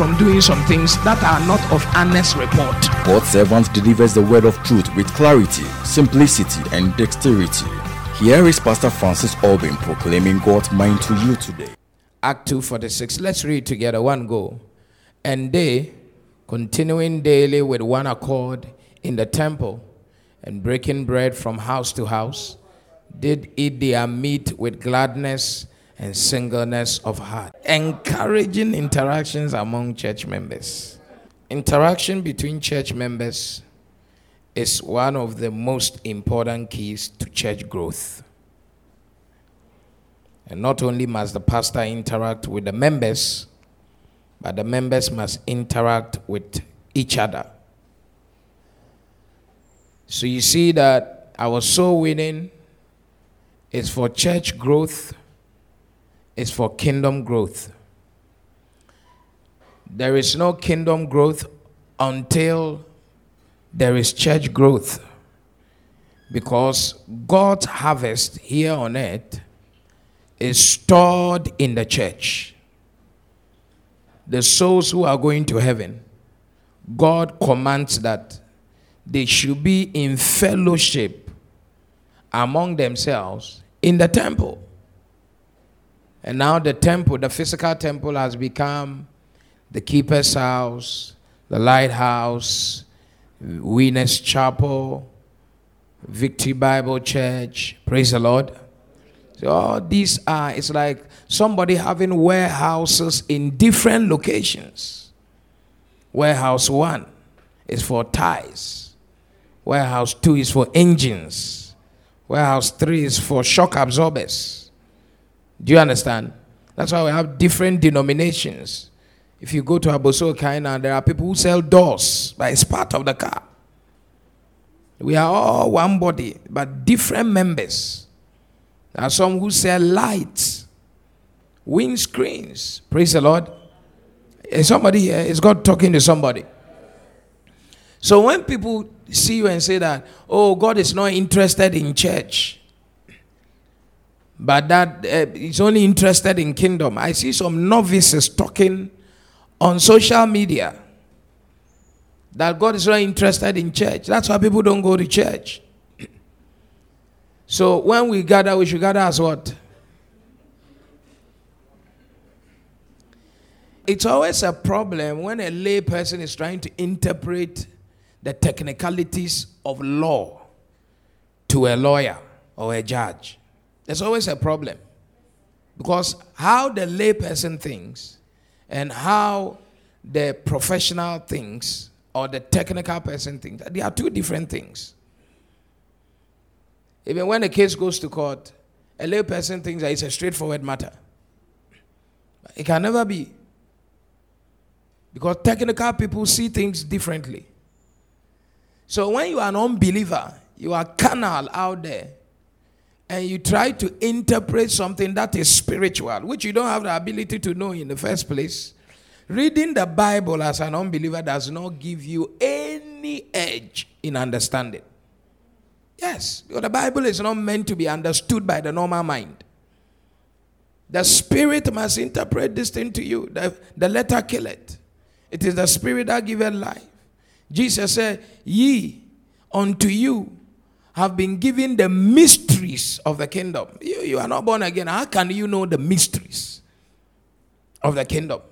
from doing some things that are not of honest report. God's servant delivers the word of truth with clarity, simplicity, and dexterity. Here is Pastor Francis Albin proclaiming God's mind to you today. Act 2 46. Let's read together. One go. And they, continuing daily with one accord in the temple and breaking bread from house to house, did eat their meat with gladness and singleness of heart. Encouraging interactions among church members. Interaction between church members is one of the most important keys to church growth. And not only must the pastor interact with the members, but the members must interact with each other. So you see that our soul winning is for church growth is for kingdom growth. There is no kingdom growth until there is church growth. Because God's harvest here on earth is stored in the church. The souls who are going to heaven, God commands that they should be in fellowship among themselves in the temple. And now the temple, the physical temple, has become the keeper's house, the lighthouse, Witness Chapel, Victory Bible Church. Praise the Lord. So all these are, it's like somebody having warehouses in different locations. Warehouse one is for ties. Warehouse two is for engines. Warehouse three is for shock absorbers. Do you understand? That's why we have different denominations. If you go to Abosso Kaina, there are people who sell doors, but it's part of the car. We are all one body, but different members. There are some who sell lights, windscreens. Praise the Lord. Is somebody here? Is God talking to somebody? So when people see you and say that, oh, God is not interested in church, but that uh, is only interested in kingdom. I see some novices talking on social media that God is not interested in church. That's why people don't go to church. so when we gather, we should gather as what? It's always a problem when a lay person is trying to interpret the technicalities of law to a lawyer or a judge. There's always a problem. Because how the layperson thinks and how the professional thinks or the technical person thinks, they are two different things. Even when a case goes to court, a layperson thinks that it's a straightforward matter. It can never be. Because technical people see things differently. So when you are an unbeliever, you are carnal out there, and you try to interpret something that is spiritual, which you don't have the ability to know in the first place, reading the Bible as an unbeliever does not give you any edge in understanding. Yes, the Bible is not meant to be understood by the normal mind. The spirit must interpret this thing to you. The, the letter kill it. It is the spirit that giveth life. Jesus said, Ye unto you have been given the mysteries of the kingdom. You, you are not born again. How can you know the mysteries of the kingdom?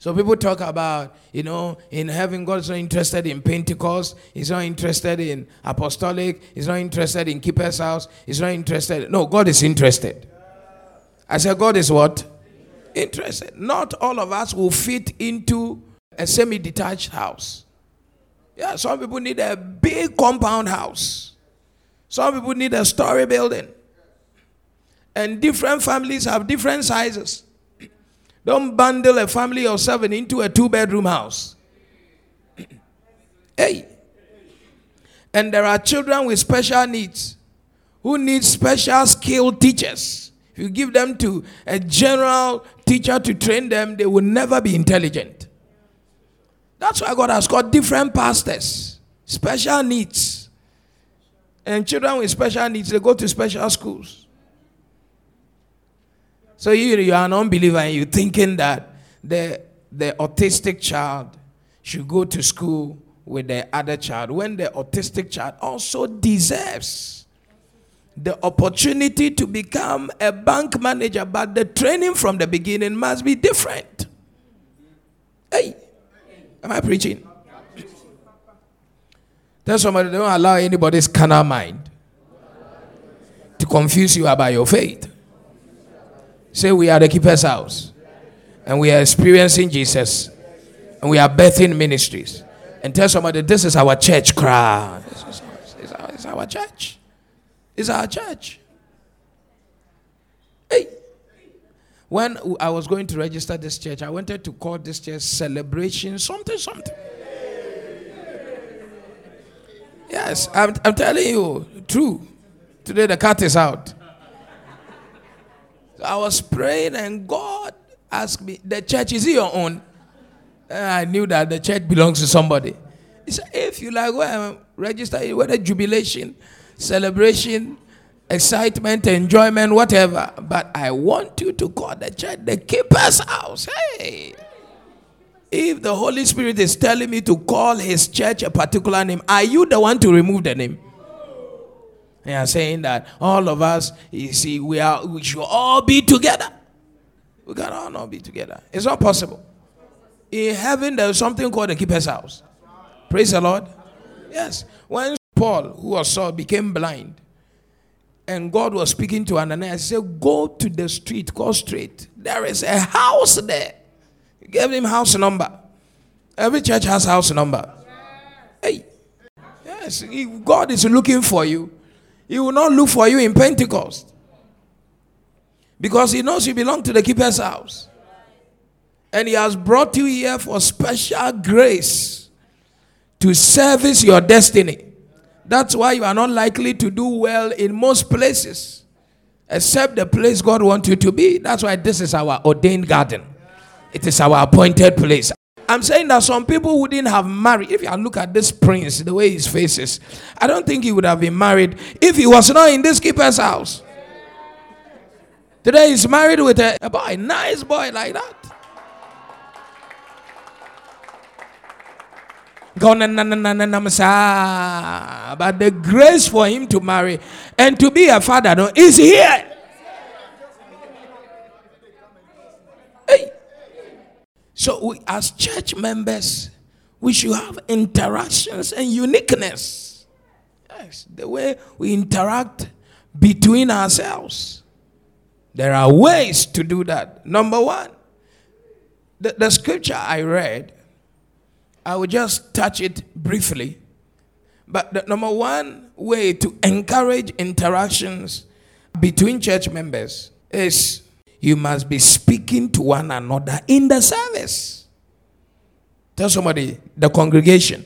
So people talk about, you know, in heaven, God is not interested in Pentecost. He's not interested in apostolic. He's not interested in keeper's house. He's not interested. No, God is interested. I said, God is what? Interested. Not all of us will fit into a semi-detached house. Yeah, some people need a big compound house. Some people need a story building. And different families have different sizes. Don't bundle a family of seven into a two bedroom house. hey, And there are children with special needs who need special skilled teachers. If you give them to a general teacher to train them, they will never be intelligent. That's why God has got different pastors, special needs. And children with special needs, they go to special schools. So you, you are an unbeliever and you're thinking that the, the autistic child should go to school with the other child when the autistic child also deserves the opportunity to become a bank manager, but the training from the beginning must be different. Hey, am I preaching? Tell somebody don't allow anybody's carnal mind to confuse you about your faith. Say, We are the keeper's house, and we are experiencing Jesus, and we are birthing ministries. And tell somebody, This is our church crowd. It's our church. It's our church. Hey. When I was going to register this church, I wanted to call this church Celebration something, something. Yes, I'm, I'm telling you, true. Today the cat is out. So I was praying, and God asked me, The church, is it your own? And I knew that the church belongs to somebody. He said, If you like, well, register, it, whether jubilation, celebration, excitement, enjoyment, whatever. But I want you to call the church the keeper's house. Hey. If the Holy Spirit is telling me to call his church a particular name, are you the one to remove the name? They are saying that all of us, you see, we are we should all be together. We can all not be together. It's not possible. In heaven, there's something called the keeper's house. Praise the Lord. Yes. When Paul, who was Saul, became blind, and God was speaking to Ananias, he said, Go to the street, go straight. There is a house there gave him house number. Every church has house number. Hey. Yes, God is looking for you. He will not look for you in Pentecost. Because he knows you belong to the keeper's house. And he has brought you here for special grace to service your destiny. That's why you are not likely to do well in most places, except the place God wants you to be. That's why this is our ordained garden. It is our appointed place. I'm saying that some people wouldn't have married. If you look at this prince, the way his face is, I don't think he would have been married if he was not in this keeper's house. Today he's married with a, a boy, nice boy like that. But the grace for him to marry and to be a father no, is here. Hey. So, we, as church members, we should have interactions and uniqueness. Yes, the way we interact between ourselves. There are ways to do that. Number one, the, the scripture I read, I will just touch it briefly. But the number one way to encourage interactions between church members is you must be speaking to one another in the service. Tell somebody, the congregation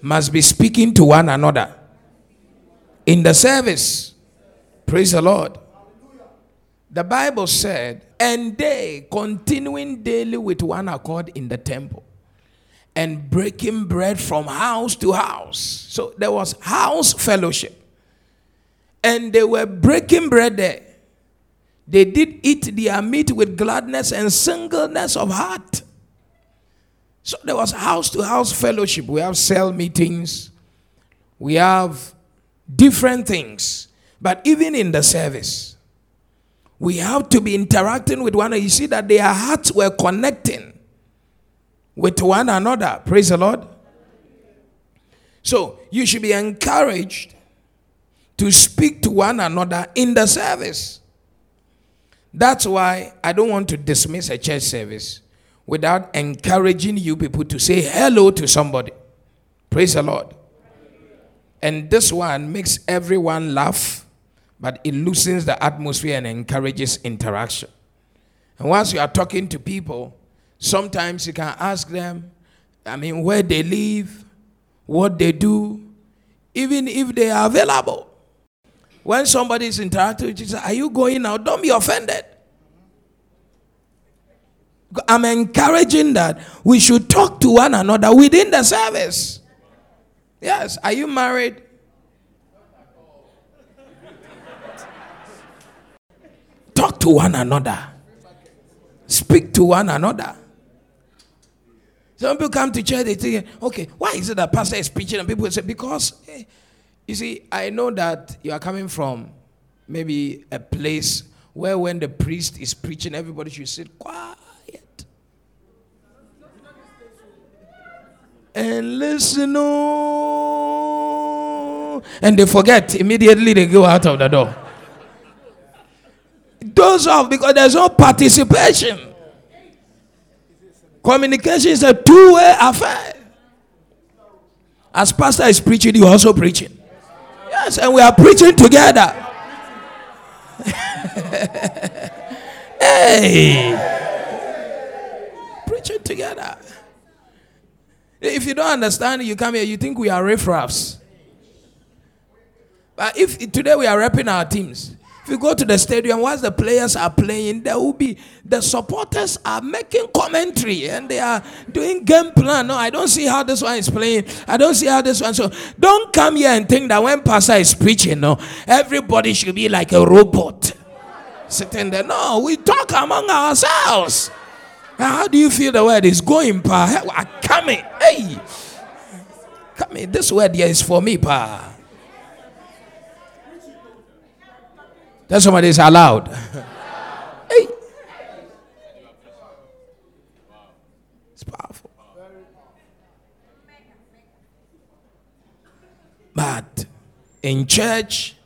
must be speaking to one another in the service. Praise the Lord. The Bible said, and they continuing daily with one accord in the temple and breaking bread from house to house. So there was house fellowship. And they were breaking bread there. They did eat their meat with gladness and singleness of heart. So there was house to house fellowship. We have cell meetings, we have different things. But even in the service, we have to be interacting with one another. You see that their hearts were connecting with one another. Praise the Lord. So you should be encouraged to speak to one another in the service. That's why I don't want to dismiss a church service without encouraging you people to say hello to somebody. Praise the Lord. And this one makes everyone laugh, but it loosens the atmosphere and encourages interaction. And once you are talking to people, sometimes you can ask them, I mean, where they live, what they do. even if they are available. When somebody is interacting with you, say, Are you going now? Don't be offended. I'm encouraging that we should talk to one another within the service. Yes. Are you married? Talk to one another. Speak to one another. Some people come to church, they think, okay, why is it that pastor is preaching? And people say, because, hey, you see, I know that you are coming from maybe a place where when the priest is preaching, everybody should sit quiet and listen. Oh, and they forget immediately they go out of the door. Those off because there's no participation. Communication is a two way affair. As pastor is preaching, you are also preaching. Yes, and we are preaching together. hey, preaching together. If you don't understand, you come here, you think we are riffraffs. But if today we are repping our teams, if you go to the stadium, whilst the players are playing, there will be the supporters are making commentary and they are doing game plan. No, I don't see how this one is playing. I don't see how this one. So don't come here and think that when pastor is preaching, no, everybody should be like a robot sitting there. No, we talk among ourselves. How do you feel the word is going, pa? Coming, hey, coming. This word here is for me, pa. Tell somebody it's allowed. hey. It's powerful. But in church,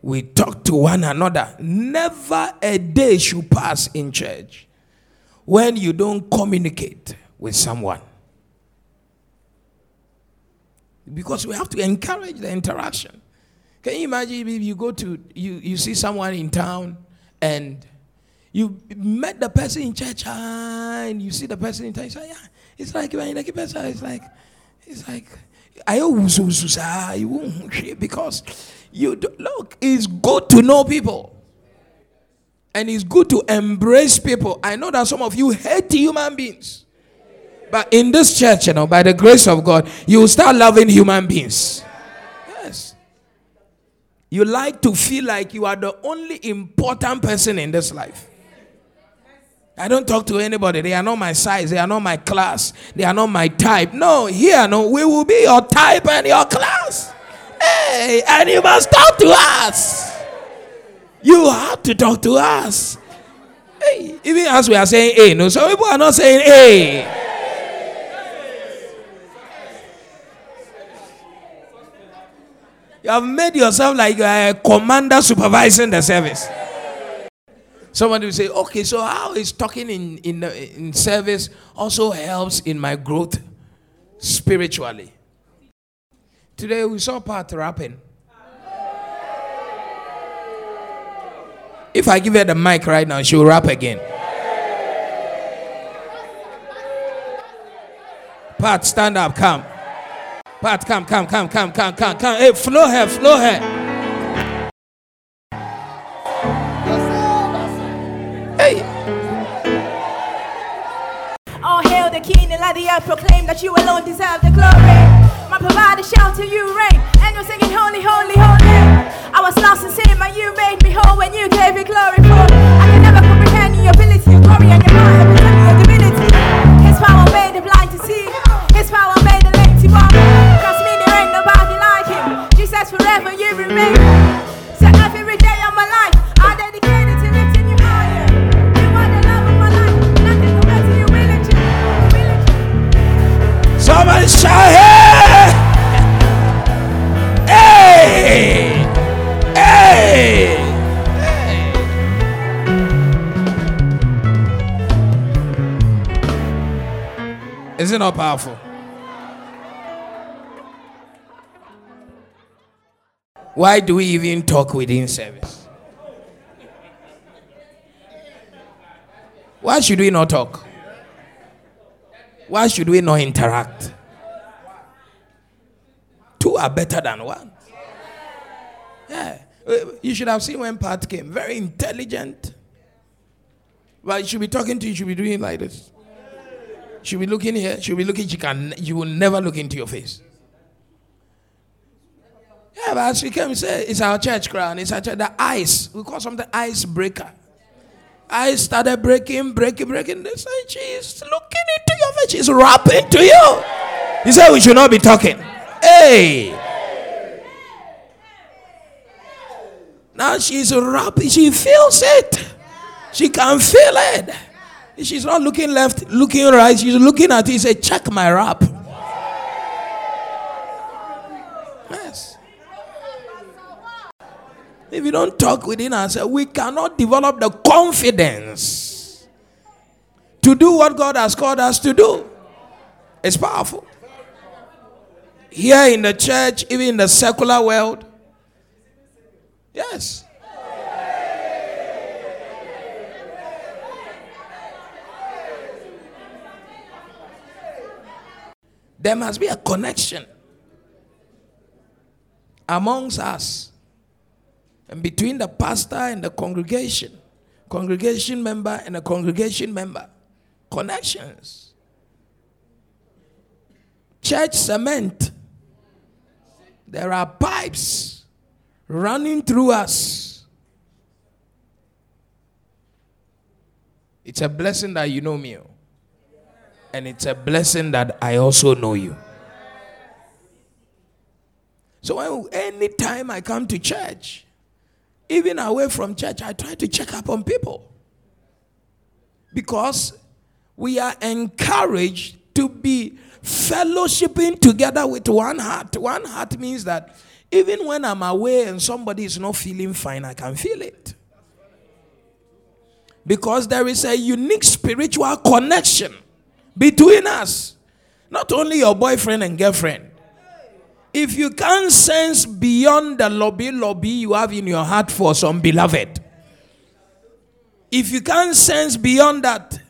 we talk to one another. Never a day should pass in church when you don't communicate with someone. Because we have to encourage the interaction. Can you imagine if you go to you you see someone in town and you met the person in church ah, and you see the person in town, you say, yeah, it's like it's like it's like I always ah, because you do, look, it's good to know people. And it's good to embrace people. I know that some of you hate human beings. But in this church, you know, by the grace of God, you will start loving human beings. You like to feel like you are the only important person in this life. I don't talk to anybody. They are not my size. They are not my class. They are not my type. No, here, no, we will be your type and your class. Hey, and you must talk to us. You have to talk to us. Hey, even as we are saying, hey, no, some people are not saying, hey. You have made yourself like a commander supervising the service. Somebody will say, okay, so how is talking in, in, in service also helps in my growth spiritually? Today we saw Pat rapping. If I give her the mic right now, she'll rap again. Pat, stand up, come. Pat, come, come, come, come, come, come, come. Hey, flow her, flow her. Hey. Oh, hail the king and let the earth proclaim that you alone deserve the glory. My provider shout to you reign, and you're singing holy, holy, holy. I was lost in sin, but you made me whole when you gave me glory for. Not powerful? Why do we even talk within service? Why should we not talk? Why should we not interact? Two are better than one. Yeah. You should have seen when Pat came. Very intelligent. But she should be talking to you, should be doing like this. She'll be looking here, she'll be looking, she can you will never look into your face. Yeah, but she came and said, it's our church crown, it's our church, the ice. We call something ice breaker. Ice started breaking, breaking, breaking. They said, she's looking into your face, she's rapping to you. He said we should not be talking. Hey. Now she's rapping, she feels it. She can feel it. She's not looking left, looking right. She's looking at it. She said, check my rap. Yes. If you don't talk within ourselves, we cannot develop the confidence to do what God has called us to do. It's powerful. Here in the church, even in the secular world. Yes. There must be a connection amongst us and between the pastor and the congregation, congregation member and a congregation member. Connections. Church cement. There are pipes running through us. It's a blessing that you know me. And it's a blessing that I also know you. So anytime I come to church, even away from church, I try to check up on people. Because we are encouraged to be fellowshipping together with one heart. One heart means that even when I'm away and somebody is not feeling fine, I can feel it. Because there is a unique spiritual connection between us. Not only your boyfriend and girlfriend. If you can't sense beyond the lobby lobby you have in your heart for some beloved, if you can't sense beyond that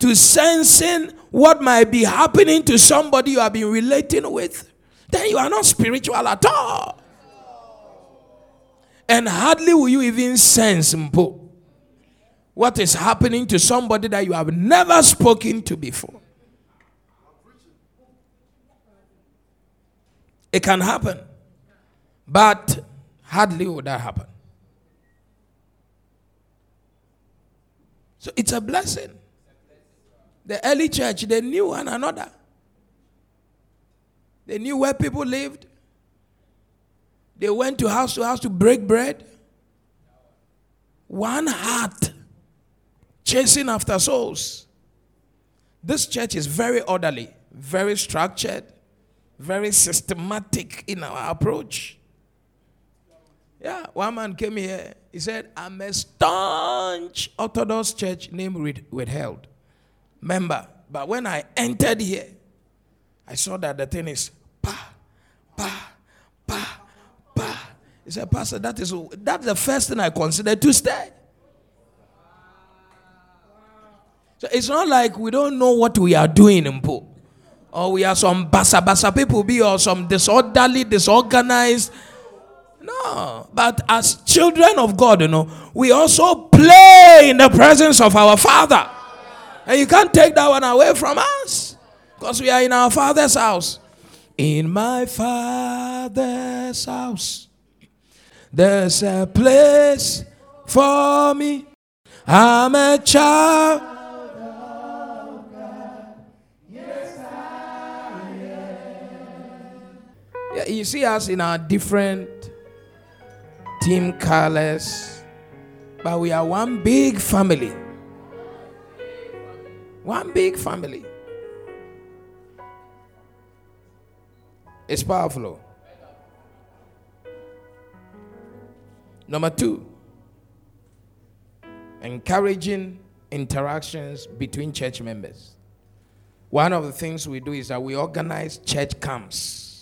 to sensing what might be happening to somebody you have been relating with, then you are not spiritual at all. And hardly will you even sense what is happening to somebody that you have never spoken to before. It can happen, but hardly would that happen. So it's a blessing. The early church, they knew one another. They knew where people lived. They went to house to house to break bread. One heart, chasing after souls. This church is very orderly, very structured, very systematic in our approach. Yeah, one man came here. He said, I'm a staunch Orthodox church name with- withheld member. But when I entered here, I saw that the thing is pa, pa, pa, pa. He said, Pastor, that is that's the first thing I considered to stay. So it's not like we don't know what we are doing in Po. Or we are some basa basa people be or some disorderly, disorganized. No, but as children of God, you know, we also play in the presence of our Father. And you can't take that one away from us because we are in our Father's house. In my Father's house, there's a place for me. I'm a child. You see us in our different team colors, but we are one big family. One big family. It's powerful. Number two, encouraging interactions between church members. One of the things we do is that we organize church camps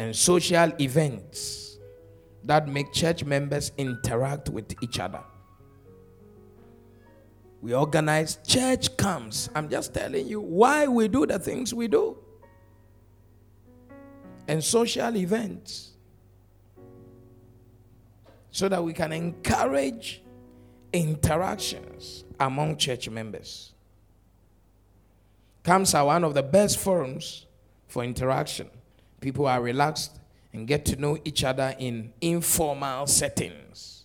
and social events that make church members interact with each other. We organize church camps. I'm just telling you why we do the things we do. and social events so that we can encourage interactions among church members. Camps are one of the best forums for interaction. People are relaxed and get to know each other in informal settings.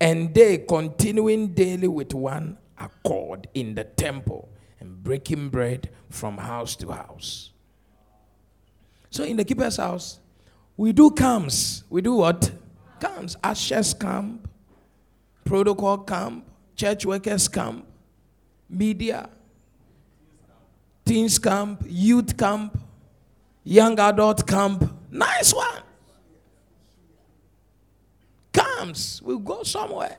And they continuing daily with one accord in the temple and breaking bread from house to house. So in the keeper's house, we do camps. We do what? Camps. Ashes camp, protocol camp, church workers camp, media, teens camp, youth camp, young adult camp. Nice one. Camps. We go somewhere.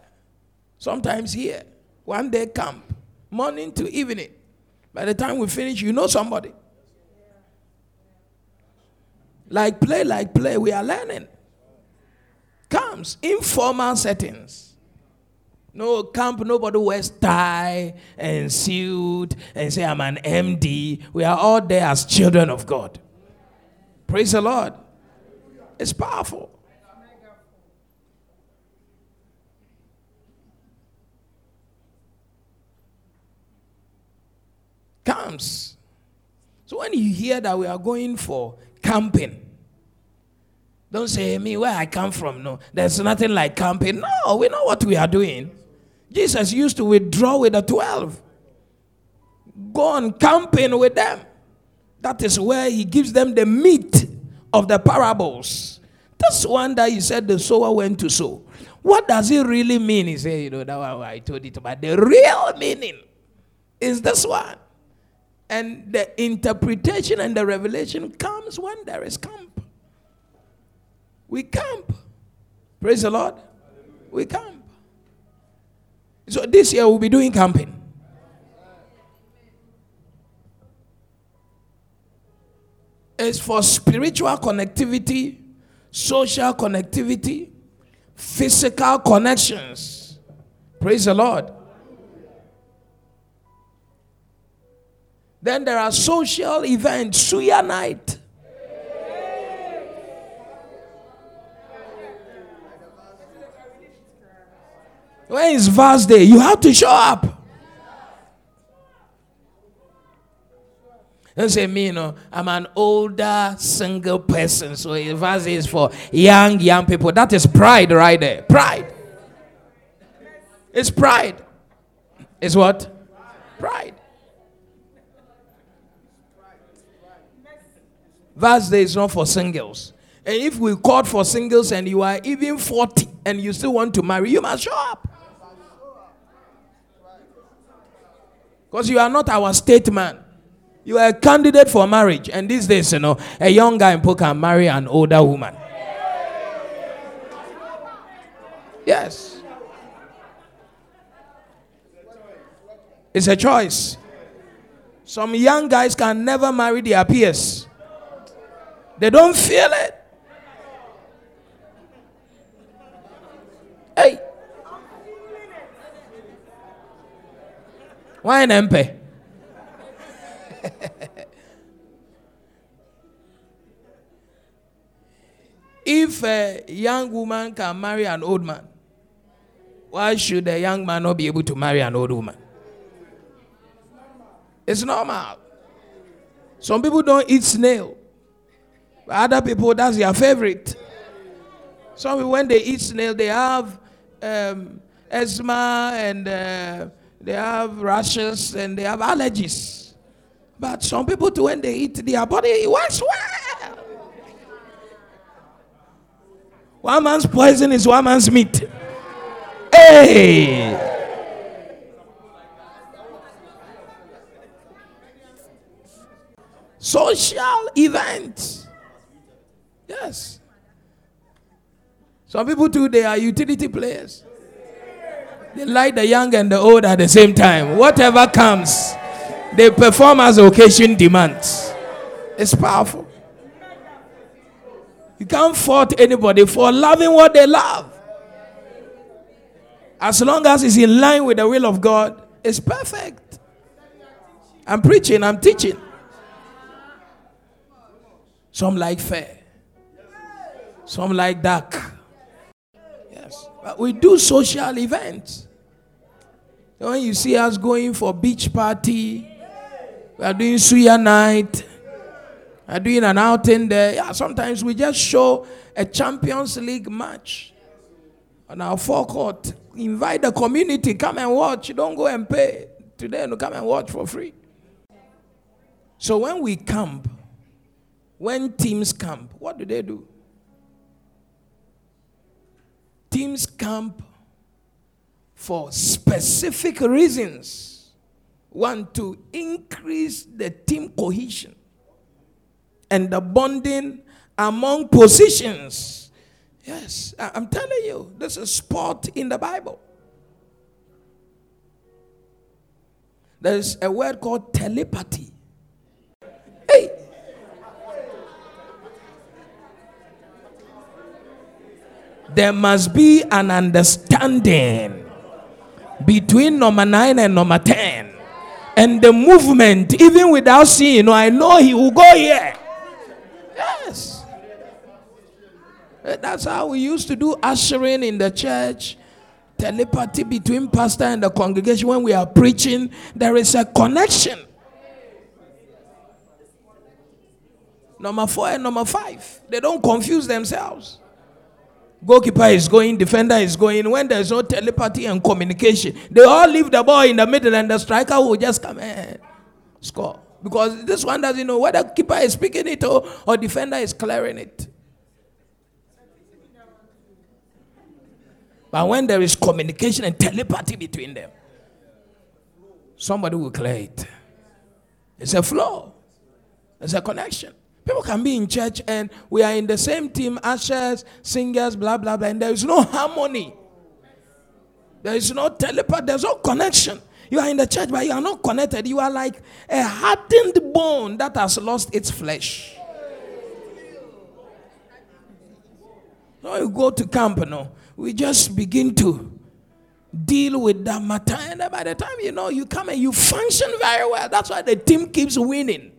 Sometimes here. One day camp. Morning to evening. By the time we finish, you know somebody. Like play, like play, we are learning. Camps, informal settings. No camp, nobody wears tie and suit and say, I'm an MD. We are all there as children of God. Praise the Lord. It's powerful. Camps. So when you hear that we are going for camping, don't say me where I come from. No, there's nothing like camping. No, we know what we are doing. Jesus used to withdraw with the 12. Go on camping with them. That is where he gives them the meat of the parables. This one that he said the sower went to sow. What does it really mean? He said, you know, that one I told it about. The real meaning is this one. And the interpretation and the revelation comes when there is camp. We camp. Praise the Lord. We camp. So this year we'll be doing camping. It's for spiritual connectivity, social connectivity, physical connections. Praise the Lord. Then there are social events, Suya night. When is verse day? You have to show up. Don't say me, you know, I'm an older single person, so verse is for young, young people. That is pride right there. Pride. It's pride. It's what? Pride. Verse day is not for singles. And if we called for singles and you are even 40 and you still want to marry, you must show up. Because you are not our state man. You are a candidate for marriage. And these days, you know, a young guy in Poe can marry an older woman. Yes. It's a choice. Some young guys can never marry their peers. They don't feel it. Hey. Why an MP? if a young woman can marry an old man, why should a young man not be able to marry an old woman? It's normal. Some people don't eat snail. Other people, that's their favorite. Some people, when they eat snail, they have um, asthma and uh, they have rashes and they have allergies. But some people, too, when they eat, their body it works well. One man's poison is one man's meat. Hey! Social event. Yes. Some people too, they are utility players. They like the young and the old at the same time. Whatever comes, they perform as occasion demands. It's powerful. You can't fault anybody for loving what they love. As long as it's in line with the will of God, it's perfect. I'm preaching, I'm teaching. Some like fair. Some like dark. Yes. But we do social events. When you see us going for beach party, we are doing suya night, we are doing an outing there. Yeah, sometimes we just show a Champions League match on our forecourt. Invite the community, come and watch. Don't go and pay today, no come and watch for free. So when we camp, when teams camp, what do they do? Teams camp for specific reasons. One, to increase the team cohesion and the bonding among positions. Yes, I'm telling you, there's a spot in the Bible. There's a word called telepathy. Hey! There must be an understanding between number nine and number ten. And the movement, even without seeing, you know, I know he will go here. Yes. That's how we used to do ushering in the church. Telepathy between pastor and the congregation when we are preaching, there is a connection. Number four and number five, they don't confuse themselves. Goalkeeper is going, defender is going. When there's no telepathy and communication, they all leave the ball in the middle and the striker will just come and score. Because this one doesn't know whether keeper is picking it or, or defender is clearing it. But when there is communication and telepathy between them, somebody will clear it. It's a flow, it's a connection. People can be in church and we are in the same team, ushers, singers, blah, blah, blah, and there is no harmony. There is no telepathy, there's no connection. You are in the church, but you are not connected. You are like a hardened bone that has lost its flesh. So you go to camp, you know, we just begin to deal with that matter. And by the time you know, you come and you function very well. That's why the team keeps winning.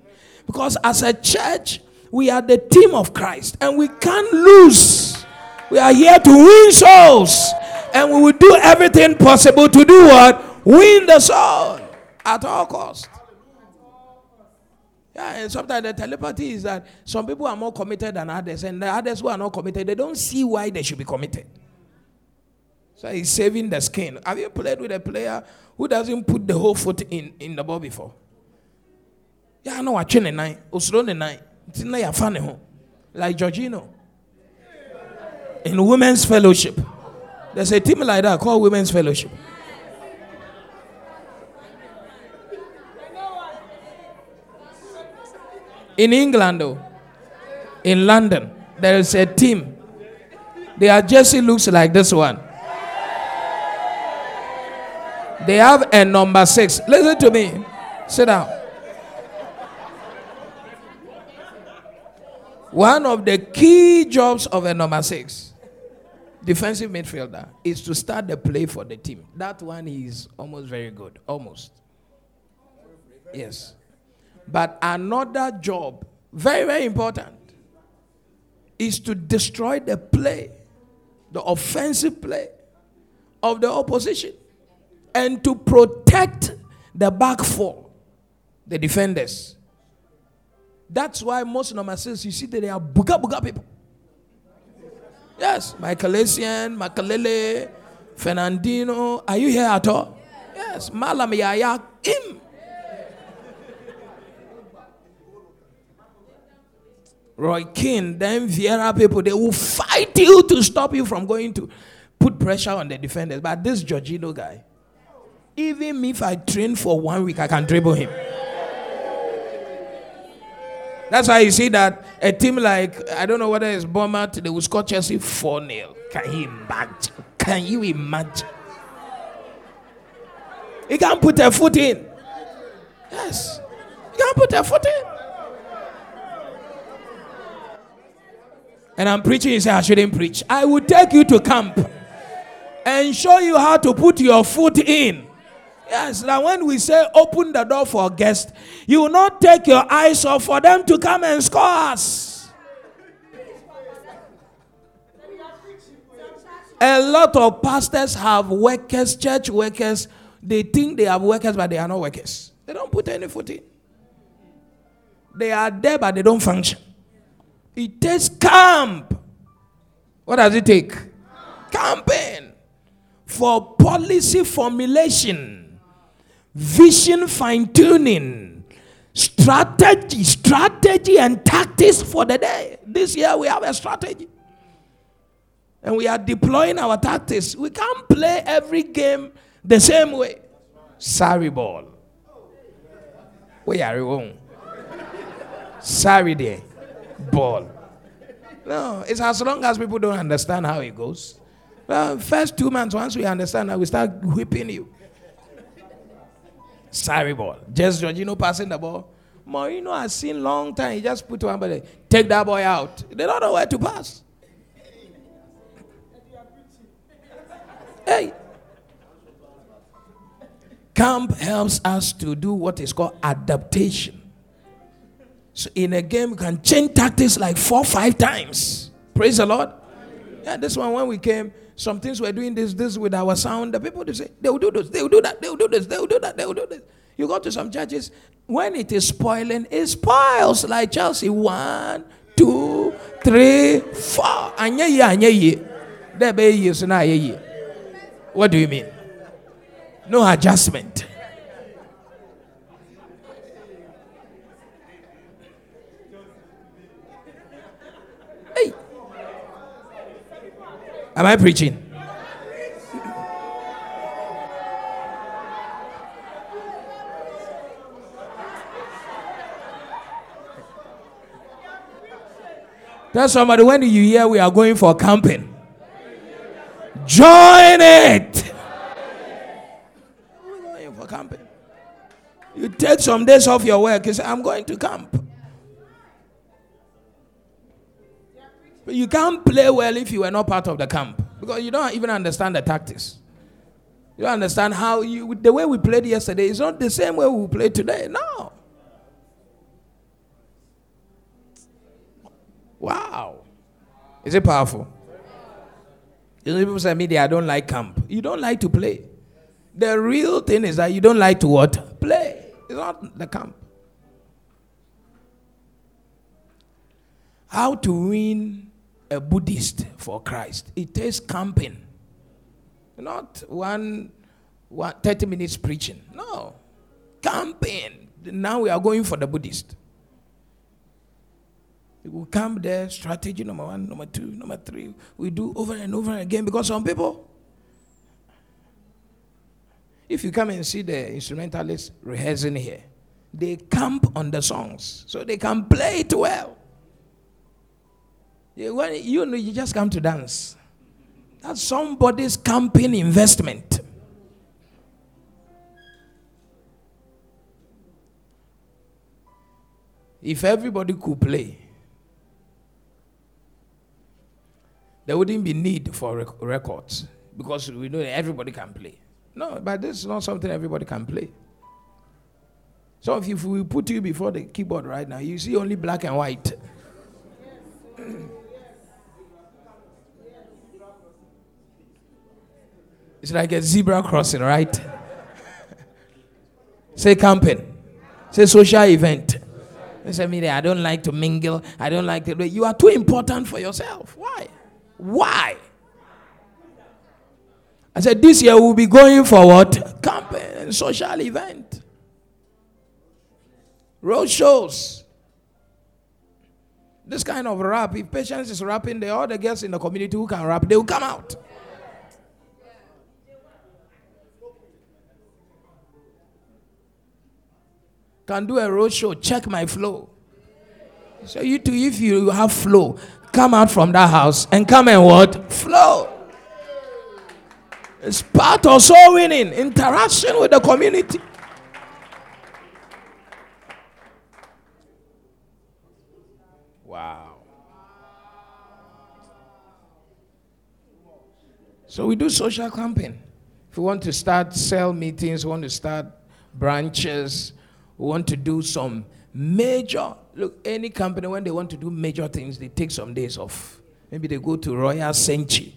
Because as a church, we are the team of Christ and we can't lose. We are here to win souls. And we will do everything possible to do what? Win the soul at all cost. Yeah, and sometimes the telepathy is that some people are more committed than others, and the others who are not committed, they don't see why they should be committed. So he's saving the skin. Have you played with a player who doesn't put the whole foot in, in the ball before? Yeah, I know what the nine. Osro the nine. It's not your funny home. Like Jorginho. In women's fellowship. There's a team like that called Women's Fellowship. In England, though, in London, there is a team. Their jersey looks like this one. They have a number six. Listen to me. Sit down. One of the key jobs of a number six, defensive midfielder, is to start the play for the team. That one is almost very good. Almost. Yes. But another job, very, very important, is to destroy the play, the offensive play of the opposition, and to protect the back four, the defenders. That's why most of number six, you see that they are buga buga people. Yes, Michael Essien, Makelele, Fernandinho. Are you here at all? Yes, Malam Yaya, him. Roy Keane, them Vieira people, they will fight you to stop you from going to put pressure on the defenders. But this Jorginho guy, even if I train for one week, I can dribble him. That's why you see that a team like, I don't know whether it's Bournemouth, they will score Chelsea 4 0. Can you imagine? Can you imagine? He can't put a foot in. Yes. He can't put a foot in. and I'm preaching, you say I shouldn't preach. I will take you to camp and show you how to put your foot in. Yes, now when we say open the door for a guest, you will not take your eyes off for them to come and score us. A lot of pastors have workers, church workers. They think they have workers, but they are not workers. They don't put any foot in. They are there, but they don't function. It takes camp. What does it take? Campaign for policy formulation vision fine tuning, strategy, strategy and tactics for the day. This year we have a strategy. And we are deploying our tactics. We can't play every game the same way. Sorry, ball. Where are you? Sorry, there. Ball. No, it's as long as people don't understand how it goes. Well, first two months, once we understand that, we start whipping you. Sorry, ball. Just know, passing the ball. Mourinho has seen long time. He just put one, but take that boy out. They don't know where to pass. Hey. Camp helps us to do what is called adaptation. So in a game, you can change tactics like four, five times. Praise the Lord. Yeah, this one when we came, some things we're doing this, this with our sound. The people they say they will do this, they will do that, they will do this, they will do that, they will do this. You go to some churches, when it is spoiling, it spoils like Chelsea. One, two, three, four. Anye ye, anye ye. What do you mean? No adjustment. Am I preaching? Tell somebody when you hear we are going for camping, join it. We're going for camping. You take some days off your work. You say, I'm going to camp. But you can't play well if you are not part of the camp because you don't even understand the tactics. You don't understand how you the way we played yesterday is not the same way we play today. No. Wow. Is it powerful? You know, people say, me, I don't like camp. You don't like to play. The real thing is that you don't like to what? Play. It's not the camp. How to win a Buddhist for Christ? It takes camping. Not one, one 30 minutes preaching. No. Camping. Now we are going for the Buddhist. We will come there, strategy number one, number two, number three. We do over and over again because some people, if you come and see the instrumentalists rehearsing here, they camp on the songs so they can play it well. When you, you just come to dance. That's somebody's camping investment. If everybody could play, there wouldn't be need for rec- records because we know everybody can play. No, but this is not something everybody can play. So if we put you before the keyboard right now, you see only black and white. It's like a zebra crossing, right? Say camping. Say social event. Say me, I don't like to mingle. I don't like to. You are too important for yourself. Why? Why? I said, this year we'll be going for what? Camping, social event. Road shows. This kind of rap, if patience is rapping, all the girls in the community who can rap, they will come out. Can do a road show, check my flow. So you too, if you have flow, come out from that house and come and what? Flow. It's part of soul winning, interaction with the community. Wow. So we do social campaign. If we want to start cell meetings, want to start branches, we want to do some major look any company when they want to do major things they take some days off maybe they go to royal sanctuary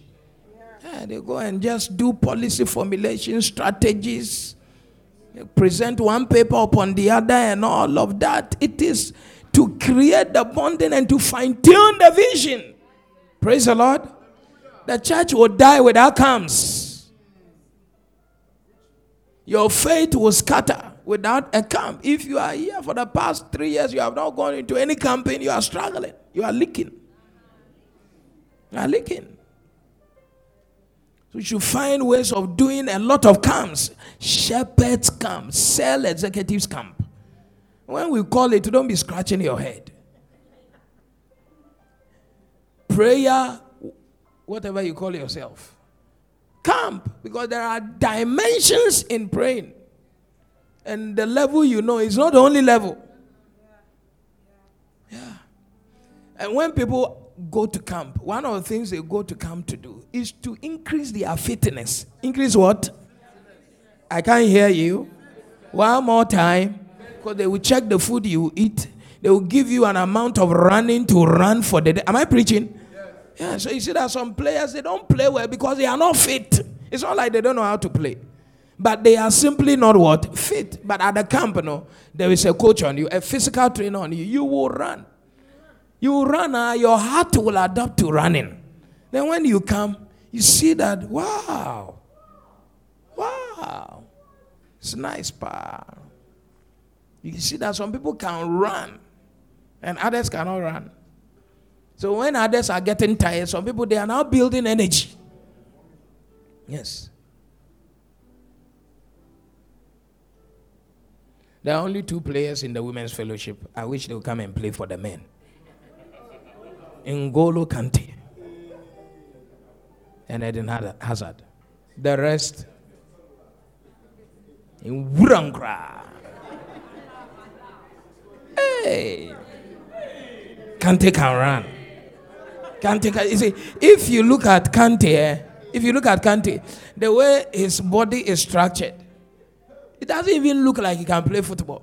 Yeah, they go and just do policy formulation strategies, they present one paper upon the other, and all of that. It is to create the bonding and to fine tune the vision. Praise the Lord. The church will die without camps. Your faith will scatter without a camp. If you are here for the past three years, you have not gone into any campaign, you are struggling, you are leaking. You are leaking. So you should find ways of doing a lot of camps. Shepherds camp, cell executives camp. When we call it, don't be scratching your head. Prayer, whatever you call yourself. Camp, because there are dimensions in praying. And the level you know is not the only level. Yeah. And when people go to camp, one of the things they go to camp to do is to increase their fitness. Increase what? I can't hear you. One more time. Because they will check the food you eat. They will give you an amount of running to run for the day. Am I preaching? Yeah, so you see that some players they don't play well because they are not fit. It's not like they don't know how to play. But they are simply not what? Fit. But at the camp, know, there is a coach on you, a physical trainer on you. You will run. You will run, uh, your heart will adapt to running. Then when you come, you see that, wow, wow, it's nice, pa. You see that some people can run and others cannot run. So when others are getting tired, some people they are now building energy. Yes. There are only two players in the women's fellowship. I wish they would come and play for the men. N'Golo Kante, and Eden Hazard. The rest in Wurankra. Hey, Kante can run. Kante can, you see, if you look at Kante, eh, if you look at Kante, the way his body is structured, it doesn't even look like he can play football.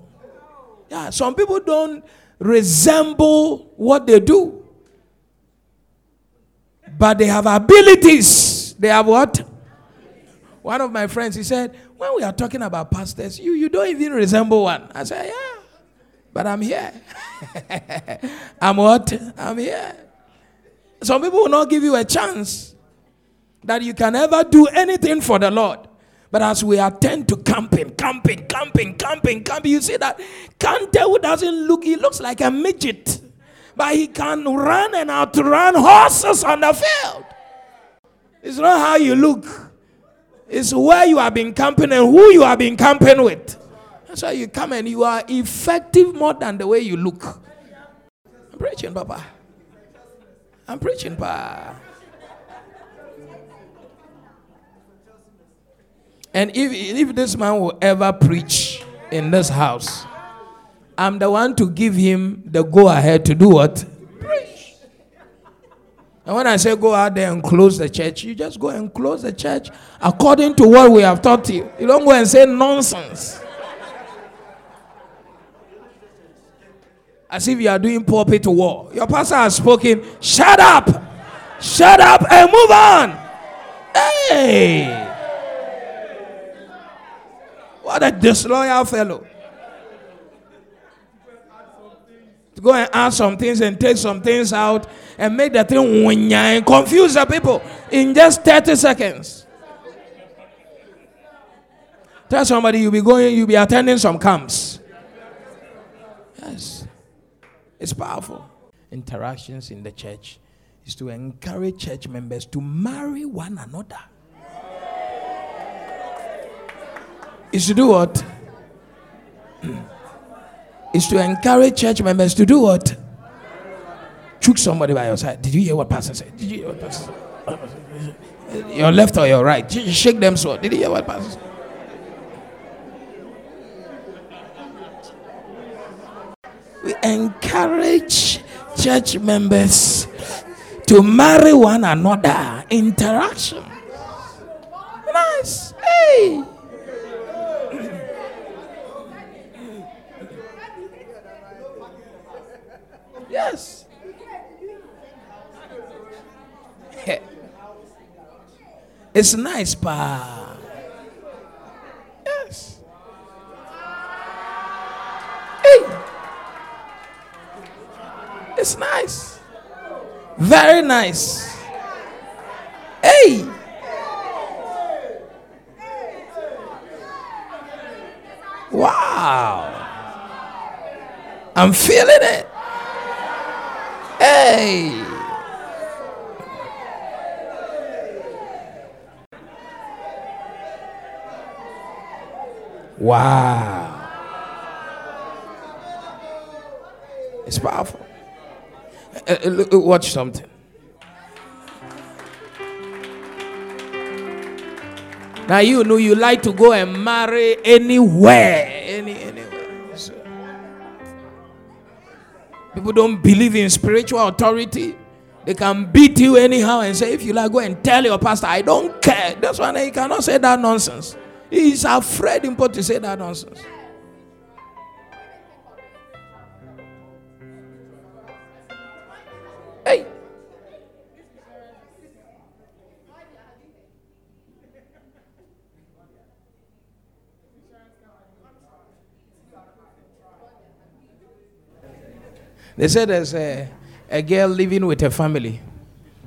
Yeah, some people don't resemble what they do but they have abilities. They have what? One of my friends, he said, when we are talking about pastors, you, you don't even resemble one. I said, yeah, but I'm here. I'm what? I'm here. Some people will not give you a chance that you can ever do anything for the Lord. But as we attend to camping, camping, camping, camping, camping, you see that Kante who doesn't look, he looks like a midget but he can run and outrun horses on the field. It's not how you look, it's where you have been camping and who you have been camping with. That's why you come and you are effective more than the way you look. I'm preaching, Papa. I'm preaching, Papa. And if, if this man will ever preach in this house, I'm the one to give him the go ahead to do what? Preach. And when I say go out there and close the church, you just go and close the church according to what we have taught you. You don't go and say nonsense. As if you are doing pulpit war. Your pastor has spoken. Shut up. Shut up and move on. Hey. What a disloyal fellow. to go and add some things and take some things out and make the thing and confuse the people in just 30 seconds. Tell somebody you'll be going, you'll be attending some camps. Yes. It's powerful. Interactions in the church is to encourage church members to marry one another. Is to do what? is to encourage church members to do what? Choke somebody by your side. Did you hear what Pastor said? Did you hear what Pastor said? Your left or your right? Shake them so. Did you hear what Pastor said? We encourage church members to marry one another. Interaction. Nice. Hey. Yes. It's nice, pa. Yes. Hey. It's nice. Very nice. Hey. Wow. I'm feeling it. Hey. Wow. It's powerful. Uh, uh, uh, watch something. Now you know you like to go and marry anywhere, any anywhere. People don't believe in spiritual authority. They can beat you anyhow and say, if you like, go and tell your pastor, I don't care. That's why he cannot say that nonsense. He's afraid in to say that nonsense. They said there's a, a girl living with her family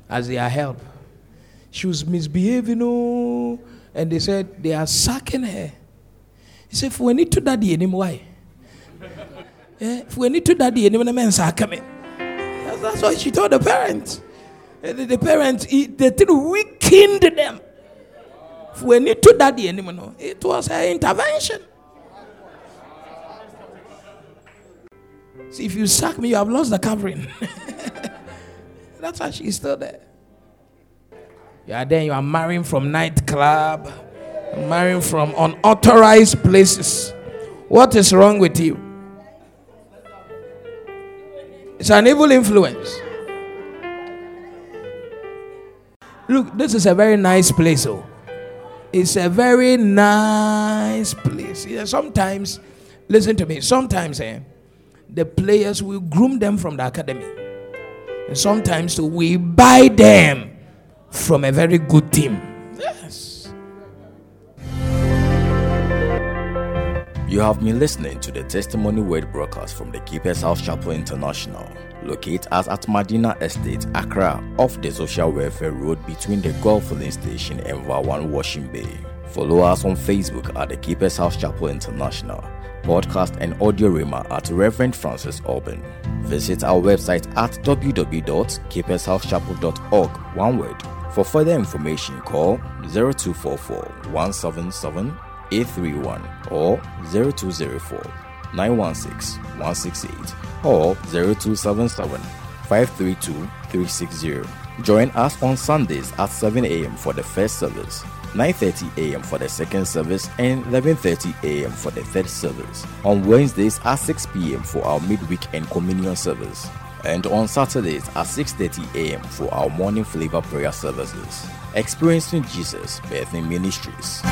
as their help. She was misbehaving, oh, and they said they are sacking her. He said, "For we need to daddy anymore, why? Yeah, if we need to daddy anymore, the men are coming. That's, that's what she told the parents. The, the parents, the thing weakened them. If we need to daddy anymore, it was her intervention. See, if you sack me, you have lost the covering. That's why she's still there. You are there, you are marrying from nightclub, marrying from unauthorized places. What is wrong with you? It's an evil influence. Look, this is a very nice place, oh. It's a very nice place. Yeah, sometimes, listen to me, sometimes eh, the players will groom them from the academy. And sometimes we buy them from a very good team. Yes. You have been listening to the Testimony Word broadcast from the Keepers House Chapel International, located at Madina Estate, Accra, off the Social Welfare Road between the Gulf Filling Station and Vawan Washing Bay. Follow us on Facebook at the Keepers House Chapel International podcast and audio rima at Reverend Francis Alban. Visit our website at www.keepershousechapel.org, one word. For further information, call 0244 177 831 or 0204 916 168 or 0277 532 360. Join us on Sundays at 7 a.m. for the first service 9:30 a.m. for the second service and 11:30 a.m. for the third service. On Wednesdays at 6 p.m. for our midweek and communion service. And on Saturdays at 6:30 a.m. for our morning flavor prayer services. Experiencing Jesus Birthing Ministries.